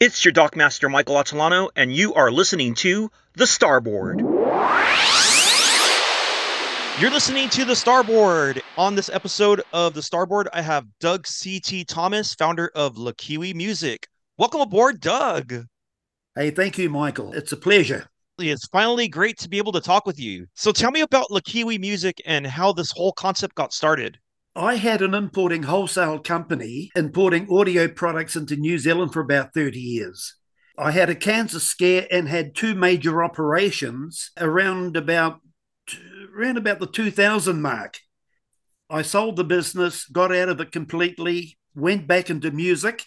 It's your Dockmaster Michael Atilano, and you are listening to The Starboard. You're listening to The Starboard. On this episode of The Starboard, I have Doug C.T. Thomas, founder of Le Kiwi Music. Welcome aboard, Doug. Hey, thank you, Michael. It's a pleasure. It's finally great to be able to talk with you. So tell me about Le Kiwi Music and how this whole concept got started. I had an importing wholesale company importing audio products into New Zealand for about 30 years. I had a cancer scare and had two major operations around about around about the 2000 mark. I sold the business, got out of it completely, went back into music.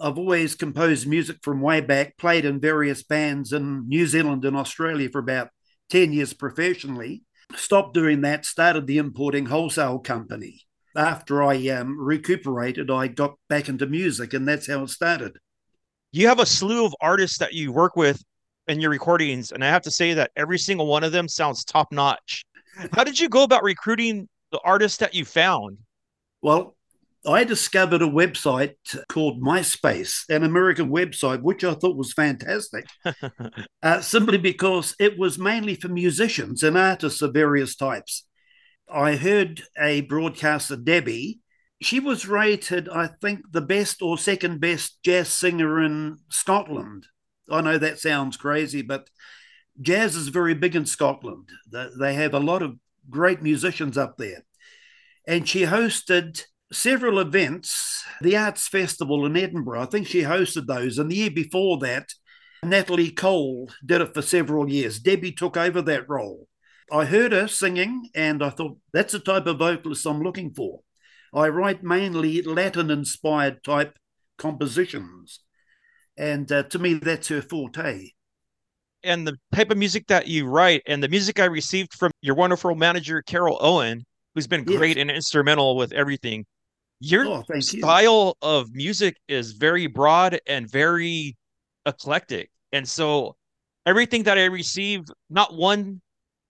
I've always composed music from way back, played in various bands in New Zealand and Australia for about 10 years professionally stopped doing that, started the importing wholesale company. After I um, recuperated, I got back into music, and that's how it started. You have a slew of artists that you work with in your recordings, and I have to say that every single one of them sounds top notch. How did you go about recruiting the artists that you found? Well, I discovered a website called MySpace, an American website, which I thought was fantastic, uh, simply because it was mainly for musicians and artists of various types. I heard a broadcaster, Debbie. She was rated, I think, the best or second best jazz singer in Scotland. I know that sounds crazy, but jazz is very big in Scotland. They have a lot of great musicians up there. And she hosted several events, the Arts Festival in Edinburgh, I think she hosted those. And the year before that, Natalie Cole did it for several years. Debbie took over that role. I heard her singing and I thought, that's the type of vocalist I'm looking for. I write mainly Latin inspired type compositions. And uh, to me, that's her forte. And the type of music that you write and the music I received from your wonderful manager, Carol Owen, who's been great yes. and instrumental with everything. Your oh, style you. of music is very broad and very eclectic. And so everything that I receive, not one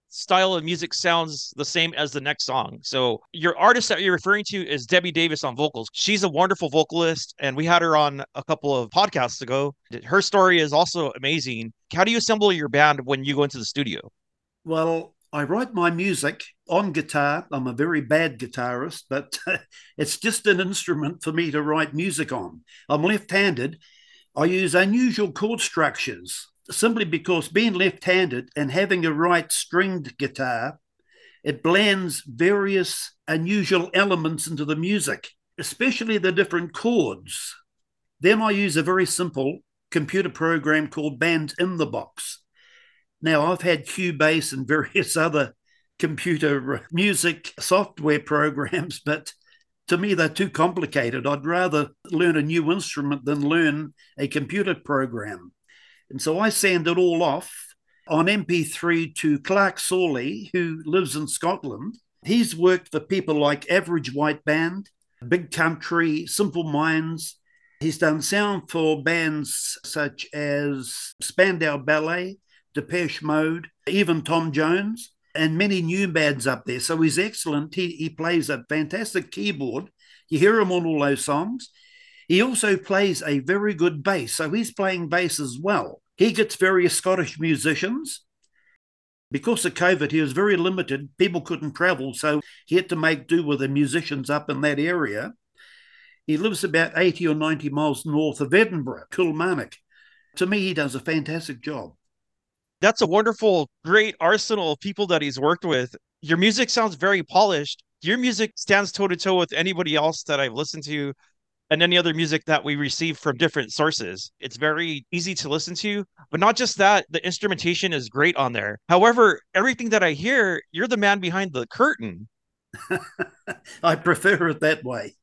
style of music sounds the same as the next song. So your artist that you're referring to is Debbie Davis on vocals. She's a wonderful vocalist, and we had her on a couple of podcasts ago. Her story is also amazing. How do you assemble your band when you go into the studio? Well, I write my music on guitar. I'm a very bad guitarist, but it's just an instrument for me to write music on. I'm left handed. I use unusual chord structures simply because being left handed and having a right stringed guitar, it blends various unusual elements into the music, especially the different chords. Then I use a very simple computer program called Band in the Box. Now, I've had Cubase and various other computer music software programs, but to me, they're too complicated. I'd rather learn a new instrument than learn a computer program. And so I send it all off on MP3 to Clark Sawley, who lives in Scotland. He's worked for people like Average White Band, Big Country, Simple Minds. He's done sound for bands such as Spandau Ballet, Depeche Mode, even Tom Jones, and many new bands up there. So he's excellent. He, he plays a fantastic keyboard. You hear him on all those songs. He also plays a very good bass. So he's playing bass as well. He gets various Scottish musicians. Because of COVID, he was very limited. People couldn't travel. So he had to make do with the musicians up in that area. He lives about 80 or 90 miles north of Edinburgh, Kilmarnock. To me, he does a fantastic job that's a wonderful, great arsenal of people that he's worked with. Your music sounds very polished. Your music stands toe to toe with anybody else that I've listened to and any other music that we receive from different sources. It's very easy to listen to, but not just that, the instrumentation is great on there. However, everything that I hear, you're the man behind the curtain. I prefer it that way.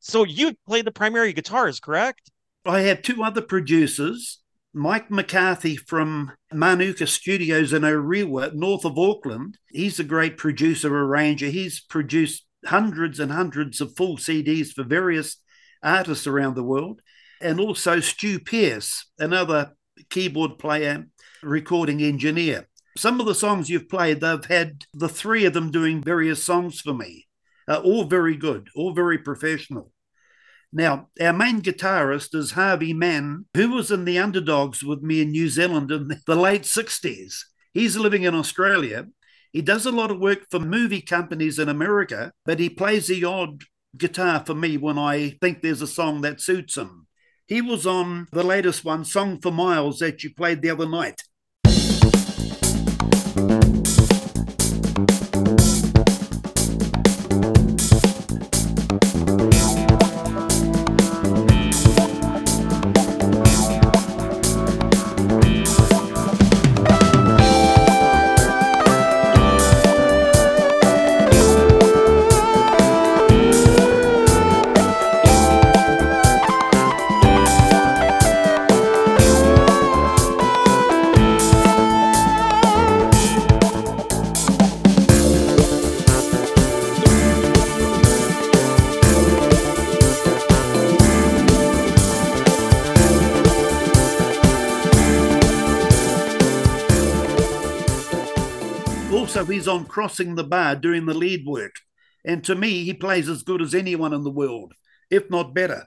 So you play the primary guitars, correct? I have two other producers Mike McCarthy from Manuka Studios in Orewa, north of Auckland. He's a great producer, arranger. He's produced hundreds and hundreds of full CDs for various artists around the world. And also Stu Pierce, another keyboard player, recording engineer. Some of the songs you've played, they've had the three of them doing various songs for me. Uh, all very good, all very professional. Now, our main guitarist is Harvey Mann, who was in the underdogs with me in New Zealand in the late 60s. He's living in Australia. He does a lot of work for movie companies in America, but he plays the odd guitar for me when I think there's a song that suits him. He was on the latest one, Song for Miles, that you played the other night. On crossing the bar doing the lead work. And to me, he plays as good as anyone in the world, if not better.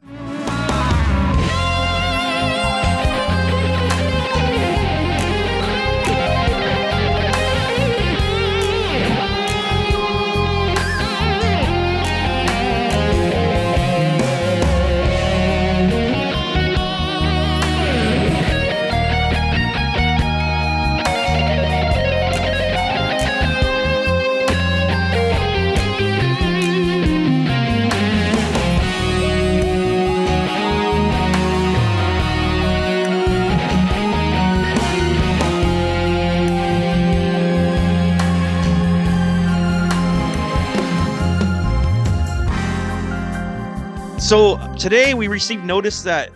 So today we received notice that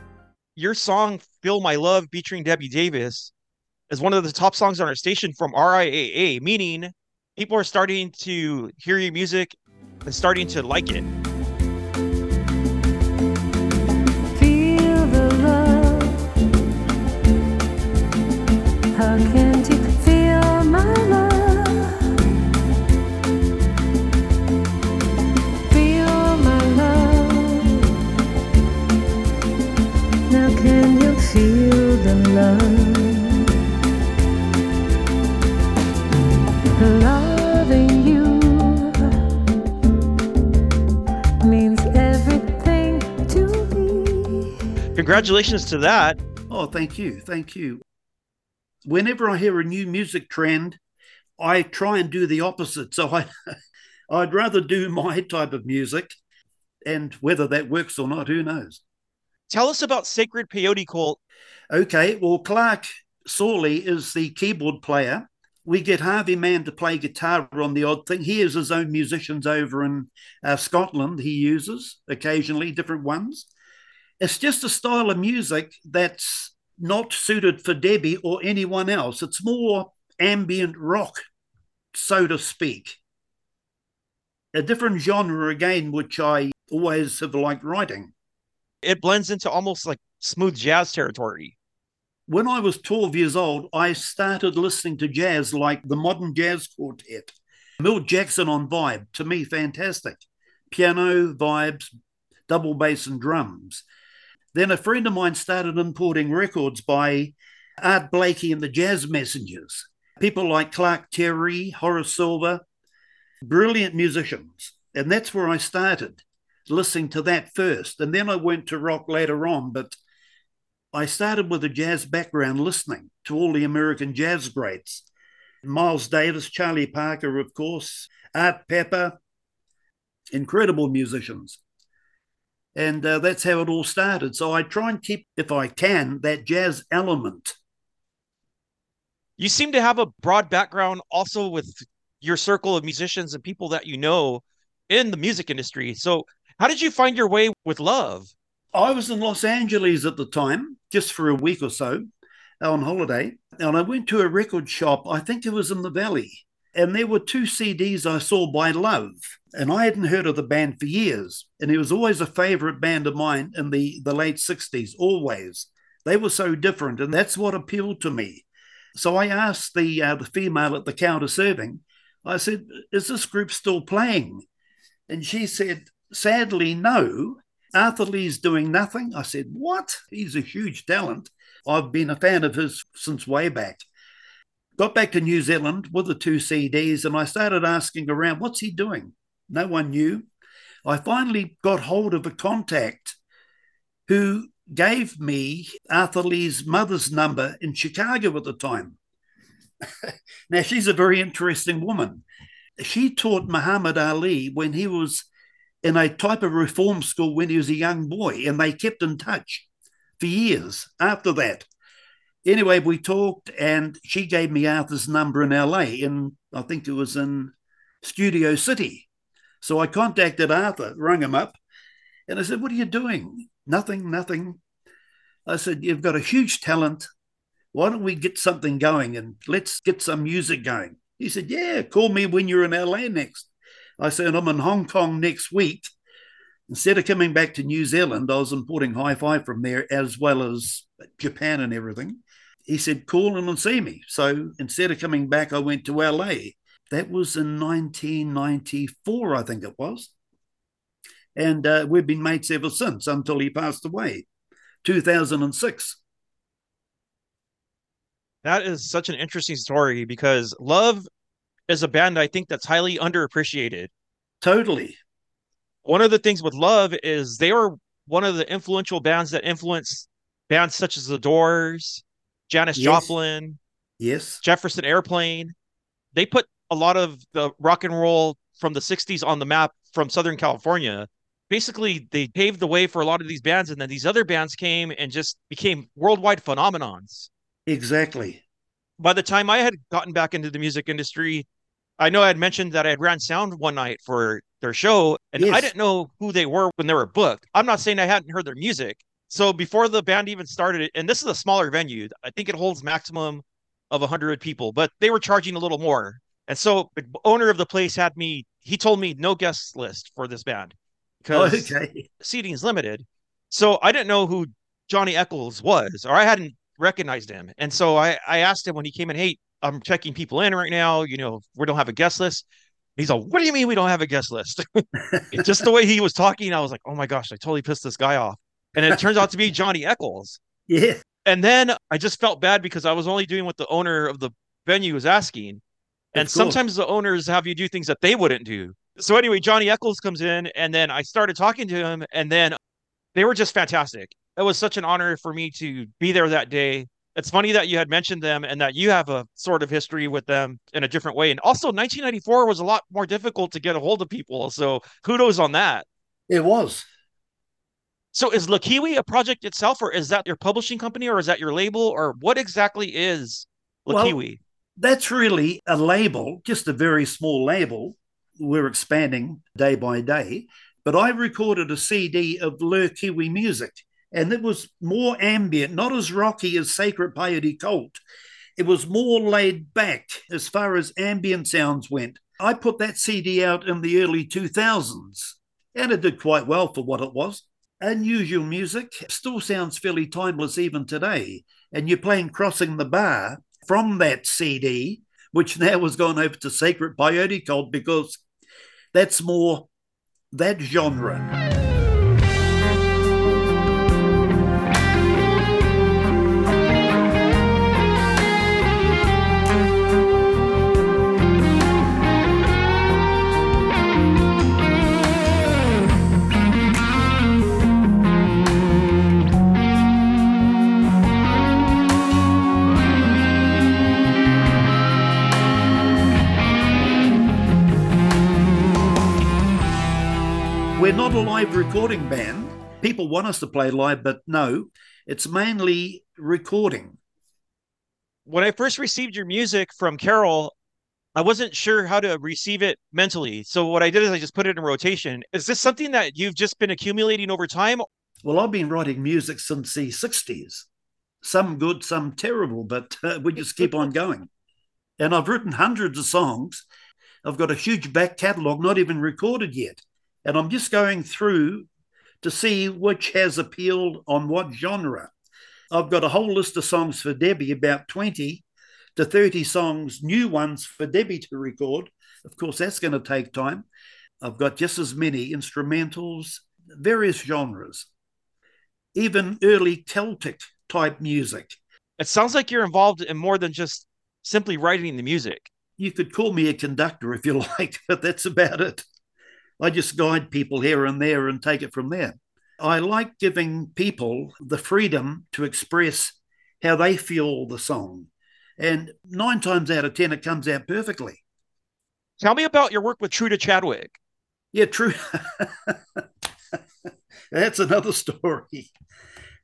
your song "Feel My Love" featuring Debbie Davis is one of the top songs on our station from RIAA, meaning people are starting to hear your music and starting to like it. Congratulations to that. Oh, thank you. Thank you. Whenever I hear a new music trend, I try and do the opposite. So I I'd rather do my type of music and whether that works or not, who knows? Tell us about Sacred Peyote Cult. Okay, well, Clark Sawley is the keyboard player. We get Harvey Mann to play guitar on the odd thing. He has his own musicians over in uh, Scotland, he uses occasionally different ones. It's just a style of music that's not suited for Debbie or anyone else. It's more ambient rock, so to speak. A different genre again, which I always have liked writing it blends into almost like smooth jazz territory. When I was 12 years old, I started listening to jazz like the Modern Jazz Quartet. Milt Jackson on vibe, to me, fantastic. Piano, vibes, double bass, and drums. Then a friend of mine started importing records by Art Blakey and the Jazz Messengers. People like Clark Terry, Horace Silver, brilliant musicians. And that's where I started listening to that first. And then I went to rock later on. But I started with a jazz background listening to all the American jazz greats Miles Davis, Charlie Parker, of course, Art Pepper, incredible musicians. And uh, that's how it all started. So I try and keep, if I can, that jazz element. You seem to have a broad background also with your circle of musicians and people that you know in the music industry. So how did you find your way with love? I was in Los Angeles at the time, just for a week or so on holiday. And I went to a record shop, I think it was in the Valley. And there were two CDs I saw by Love. And I hadn't heard of the band for years. And it was always a favorite band of mine in the, the late 60s, always. They were so different. And that's what appealed to me. So I asked the, uh, the female at the counter serving, I said, Is this group still playing? And she said, sadly, no. Arthur Lee's doing nothing. I said, What? He's a huge talent. I've been a fan of his since way back. Got back to New Zealand with the two CDs and I started asking around, What's he doing? No one knew. I finally got hold of a contact who gave me Arthur Lee's mother's number in Chicago at the time. now, she's a very interesting woman. She taught Muhammad Ali when he was in a type of reform school when he was a young boy, and they kept in touch for years after that. Anyway, we talked, and she gave me Arthur's number in LA, in I think it was in Studio City. So I contacted Arthur, rung him up, and I said, What are you doing? Nothing, nothing. I said, You've got a huge talent. Why don't we get something going and let's get some music going? He said, Yeah, call me when you're in LA next. I said, I'm in Hong Kong next week. Instead of coming back to New Zealand, I was importing hi fi from there as well as Japan and everything. He said, Call in and see me. So instead of coming back, I went to LA. That was in 1994, I think it was. And uh, we've been mates ever since until he passed away, 2006. That is such an interesting story because Love is a band I think that's highly underappreciated. Totally. One of the things with Love is they were one of the influential bands that influenced bands such as The Doors, Janis yes. Joplin, yes, Jefferson Airplane. They put a lot of the rock and roll from the 60s on the map from Southern California. Basically, they paved the way for a lot of these bands, and then these other bands came and just became worldwide phenomenons. Exactly. By the time I had gotten back into the music industry, I know I had mentioned that I had ran sound one night for their show, and yes. I didn't know who they were when they were booked. I'm not saying I hadn't heard their music. So before the band even started, and this is a smaller venue, I think it holds maximum of 100 people, but they were charging a little more. And so the owner of the place had me, he told me no guest list for this band because okay. seating is limited. So I didn't know who Johnny Echols was, or I hadn't recognized him. And so I, I asked him when he came in, hey, I'm checking people in right now. You know, we don't have a guest list. He's like, what do you mean we don't have a guest list? just the way he was talking, I was like, oh my gosh, I totally pissed this guy off. And it turns out to be Johnny Echols. Yeah. And then I just felt bad because I was only doing what the owner of the venue was asking. And cool. sometimes the owners have you do things that they wouldn't do. So anyway, Johnny Echols comes in and then I started talking to him and then they were just fantastic. It was such an honor for me to be there that day it's funny that you had mentioned them and that you have a sort of history with them in a different way. And also, 1994 was a lot more difficult to get a hold of people. So kudos on that. It was. So is Le Kiwi a project itself, or is that your publishing company, or is that your label, or what exactly is Le Kiwi? Well, that's really a label, just a very small label. We're expanding day by day. But I recorded a CD of Le Kiwi music and it was more ambient, not as rocky as Sacred Peyote Cult. It was more laid back as far as ambient sounds went. I put that CD out in the early 2000s, and it did quite well for what it was. Unusual music still sounds fairly timeless even today. And you're playing Crossing the Bar from that CD, which now has gone over to Sacred Peyote Cult because that's more that genre. We're not a live recording band. People want us to play live, but no, it's mainly recording. When I first received your music from Carol, I wasn't sure how to receive it mentally. So what I did is I just put it in rotation. Is this something that you've just been accumulating over time? Well, I've been writing music since the 60s. Some good, some terrible, but uh, we just keep on going. And I've written hundreds of songs. I've got a huge back catalogue, not even recorded yet. And I'm just going through to see which has appealed on what genre. I've got a whole list of songs for Debbie, about 20 to 30 songs, new ones for Debbie to record. Of course, that's going to take time. I've got just as many instrumentals, various genres, even early Celtic type music. It sounds like you're involved in more than just simply writing the music. You could call me a conductor if you like, but that's about it. I just guide people here and there and take it from there. I like giving people the freedom to express how they feel the song. And nine times out of 10, it comes out perfectly. Tell me about your work with Truda Chadwick. Yeah, true. That's another story.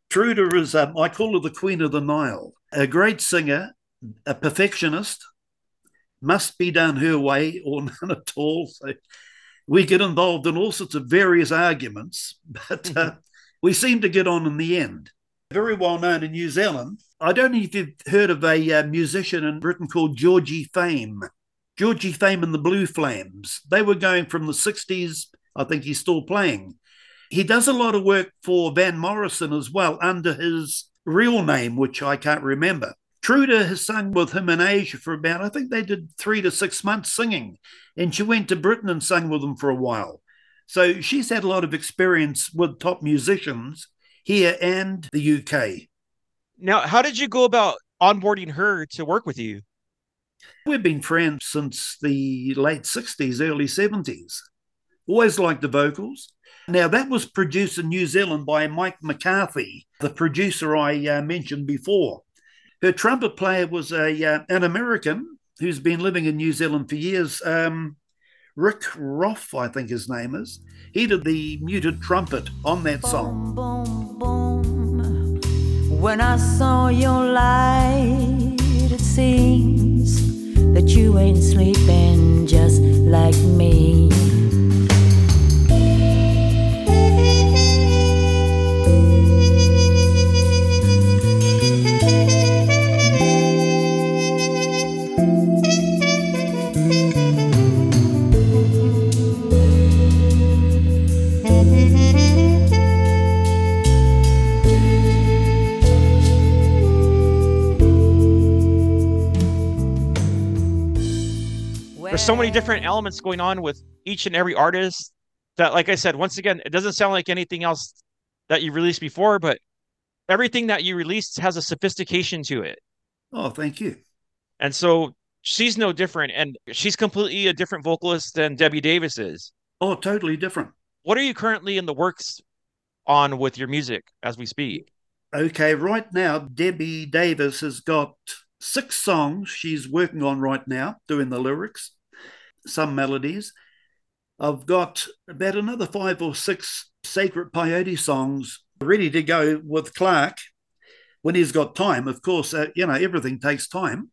Truda is, um, I call her the Queen of the Nile, a great singer, a perfectionist, must be done her way or none at all. So we get involved in all sorts of various arguments, but uh, we seem to get on in the end. Very well known in New Zealand. I don't know if you've heard of a uh, musician in Britain called Georgie Fame. Georgie Fame and the Blue Flames. They were going from the 60s. I think he's still playing. He does a lot of work for Van Morrison as well under his real name, which I can't remember. Truda has sung with him in Asia for about, I think they did three to six months singing. And she went to Britain and sang with them for a while. So she's had a lot of experience with top musicians here and the UK. Now, how did you go about onboarding her to work with you? We've been friends since the late 60s, early 70s. Always liked the vocals. Now, that was produced in New Zealand by Mike McCarthy, the producer I uh, mentioned before. Her trumpet player was a uh, an American who's been living in New Zealand for years. Um, Rick Roth, I think his name is. He did the muted trumpet on that song. Boom, boom, boom. When I saw your light, it seems that you ain't sleeping just like me. There's so many different elements going on with each and every artist that like i said once again it doesn't sound like anything else that you released before but everything that you released has a sophistication to it. Oh thank you. And so she's no different and she's completely a different vocalist than debbie davis is. Oh totally different. What are you currently in the works on with your music as we speak? Okay right now debbie davis has got six songs she's working on right now doing the lyrics some melodies. I've got about another five or six Sacred Peyote songs ready to go with Clark when he's got time. Of course, uh, you know, everything takes time.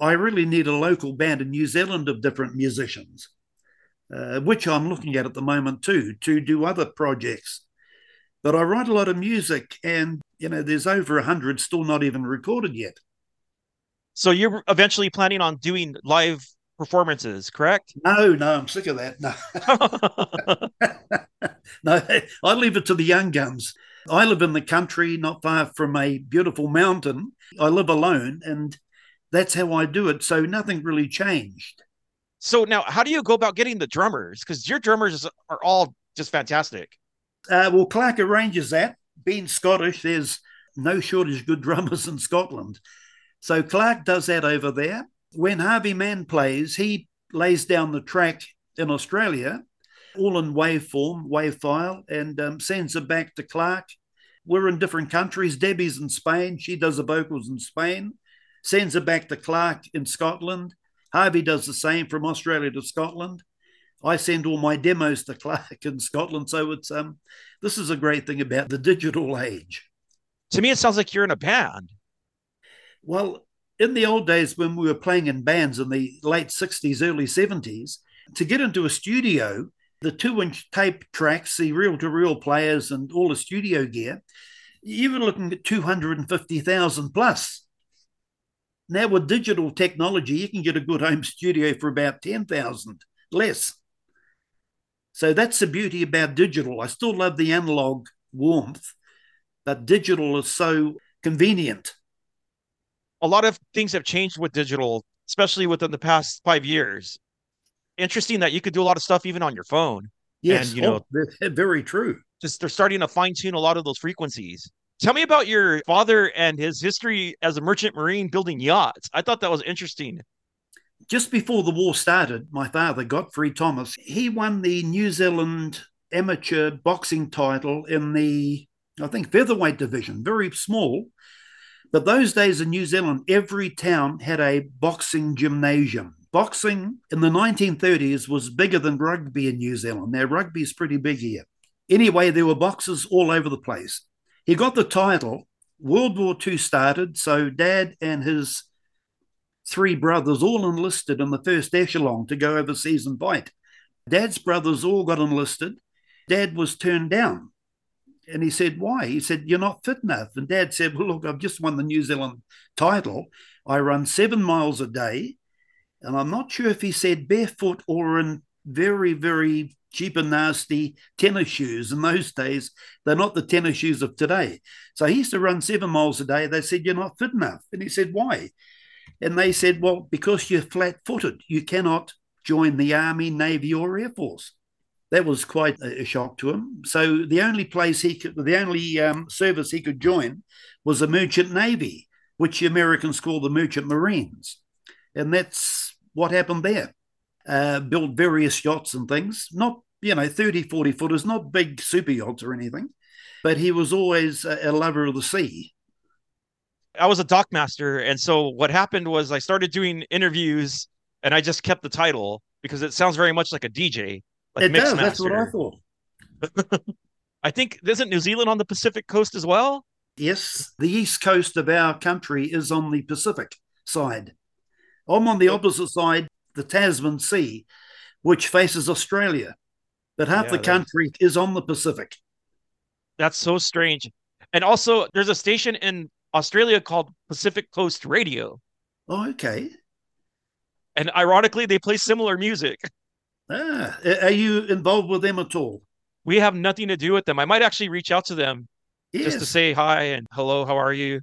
I really need a local band in New Zealand of different musicians, uh, which I'm looking at at the moment too, to do other projects. But I write a lot of music, and you know, there's over a hundred still not even recorded yet. So you're eventually planning on doing live performances, correct? No, no, I'm sick of that. No. no, I leave it to the young guns. I live in the country, not far from a beautiful mountain. I live alone, and that's how I do it. So nothing really changed. So now, how do you go about getting the drummers? Because your drummers are all just fantastic. Uh, well, Clark arranges that. Being Scottish, there's no shortage of good drummers in Scotland. So Clark does that over there when Harvey Mann plays, he lays down the track in Australia, all in waveform, wave file, and um, sends it back to Clark. We're in different countries. Debbie's in Spain. She does the vocals in Spain, sends it back to Clark in Scotland. Harvey does the same from Australia to Scotland. I send all my demos to Clark in Scotland. So it's um this is a great thing about the digital age. To me, it sounds like you're in a band. Well, in the old days when we were playing in bands in the late 60s, early 70s, to get into a studio, the two inch tape tracks, the reel to reel players, and all the studio gear, you were looking at 250,000 plus. Now, with digital technology, you can get a good home studio for about 10,000 less. So that's the beauty about digital. I still love the analog warmth, but digital is so convenient a lot of things have changed with digital, especially within the past five years. Interesting that you could do a lot of stuff even on your phone. Yes, and, you know, oh, eh, very true. Just they're starting to fine tune a lot of those frequencies. Tell me about your father and his history as a merchant marine building yachts. I thought that was interesting. Just before the war started, my father, Godfrey Thomas, he won the New Zealand amateur boxing title in the, I think, featherweight division, very small. But those days in New Zealand, every town had a boxing gymnasium. Boxing in the 1930s was bigger than rugby in New Zealand. Now, rugby is pretty big here. Anyway, there were boxers all over the place. He got the title. World War II started, so dad and his three brothers all enlisted in the first echelon to go overseas and fight. Dad's brothers all got enlisted. Dad was turned down. And he said, Why? He said, You're not fit enough. And dad said, Well, look, I've just won the New Zealand title. I run seven miles a day. And I'm not sure if he said barefoot or in very, very cheap and nasty tennis shoes. In those days, they're not the tennis shoes of today. So he used to run seven miles a day. They said, You're not fit enough. And he said, Why? And they said, Well, because you're flat footed, you cannot join the Army, Navy, or Air Force. That was quite a shock to him. So the only place he could, the only um, service he could join was the Merchant Navy, which the Americans call the Merchant Marines. And that's what happened there uh, built various yachts and things, not, you know, 30, 40 footers, not big super yachts or anything, but he was always a, a lover of the sea. I was a dockmaster. And so what happened was I started doing interviews and I just kept the title because it sounds very much like a DJ. Like it does. Master. That's what I thought. I think isn't New Zealand on the Pacific coast as well? Yes, the east coast of our country is on the Pacific side. I'm on the oh. opposite side the Tasman Sea, which faces Australia. But half yeah, the country is on the Pacific. That's so strange. And also, there's a station in Australia called Pacific Coast Radio. Oh, okay. And ironically, they play similar music. Ah, are you involved with them at all? We have nothing to do with them. I might actually reach out to them yes. just to say hi and hello, how are you?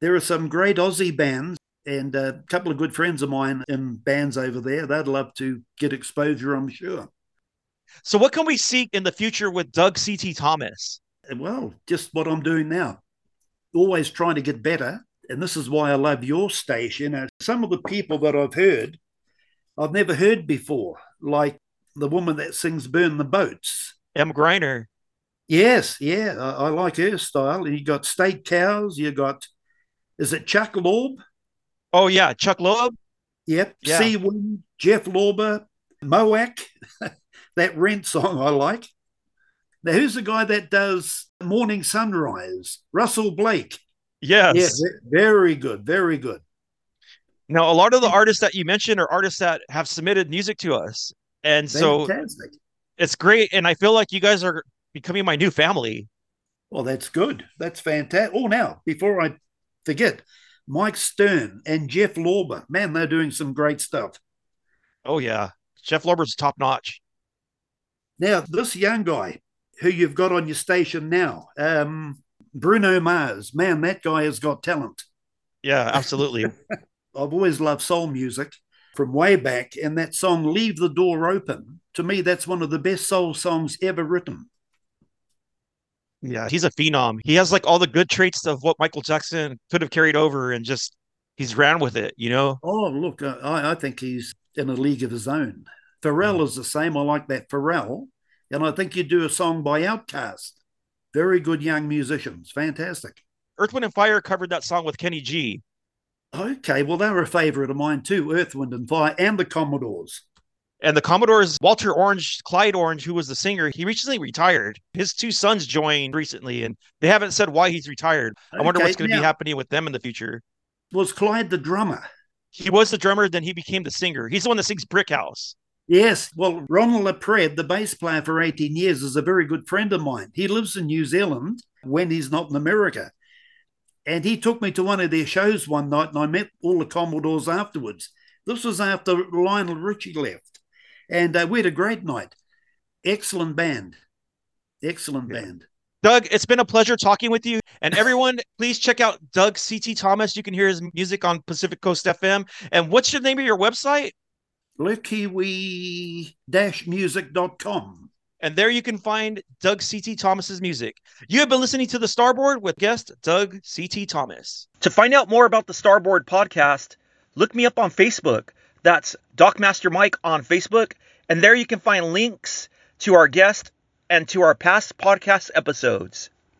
There are some great Aussie bands and a couple of good friends of mine in bands over there. They'd love to get exposure, I'm sure. So, what can we seek in the future with Doug C.T. Thomas? Well, just what I'm doing now. Always trying to get better. And this is why I love your station. And some of the people that I've heard, I've never heard before, like the woman that sings Burn the Boats. Em Greiner. Yes, yeah, I, I like her style. You got State Cows, you got, is it Chuck Lorb? Oh yeah, Chuck Loeb. Yep. Yeah. Seawind, Jeff Lorber, Moac. that Rent song I like. Now, who's the guy that does Morning Sunrise? Russell Blake. Yes. Yeah, very good. Very good. Now, a lot of the artists that you mentioned are artists that have submitted music to us. And so Fantastic. it's great. And I feel like you guys are becoming my new family. Well, that's good. That's fantastic. Oh, now, before I forget, Mike Stern and Jeff Lorber. Man, they're doing some great stuff. Oh yeah, Jeff Lorber's top notch. Now this young guy who you've got on your station now, um, Bruno Mars. Man, that guy has got talent. Yeah, absolutely. I've always loved soul music from way back, and that song "Leave the Door Open." To me, that's one of the best soul songs ever written. Yeah, he's a phenom. He has like all the good traits of what Michael Jackson could have carried over and just he's ran with it, you know? Oh, look, uh, I, I think he's in a league of his own. Pharrell mm. is the same. I like that Pharrell. And I think you do a song by OutKast. Very good young musicians. Fantastic. Earth, Wind, and Fire covered that song with Kenny G. Okay, well, they were a favorite of mine too, Earth, Wind, and Fire, and the Commodores. And the Commodores, Walter Orange, Clyde Orange, who was the singer, he recently retired. His two sons joined recently, and they haven't said why he's retired. I wonder what's going to be happening with them in the future. Was Clyde the drummer? He was the drummer, then he became the singer. He's the one that sings Brick House. Yes, well, Ronald LaPread, the bass player for 18 years, is a very good friend of mine. He lives in New Zealand when he's not in America. And he took me to one of their shows one night, and I met all the Commodores afterwards. This was after Lionel Richie left. And uh, we had a great night. Excellent band. Excellent yeah. band. Doug, it's been a pleasure talking with you. And everyone, please check out Doug C.T. Thomas. You can hear his music on Pacific Coast FM. And what's the name of your website? lekiwi-music.com. and there you can find Doug C.T. Thomas's music. You have been listening to The Starboard with guest Doug C.T. Thomas. To find out more about the Starboard podcast, look me up on Facebook. That's Dockmaster Mike on Facebook, and there you can find links to our guest and to our past podcast episodes.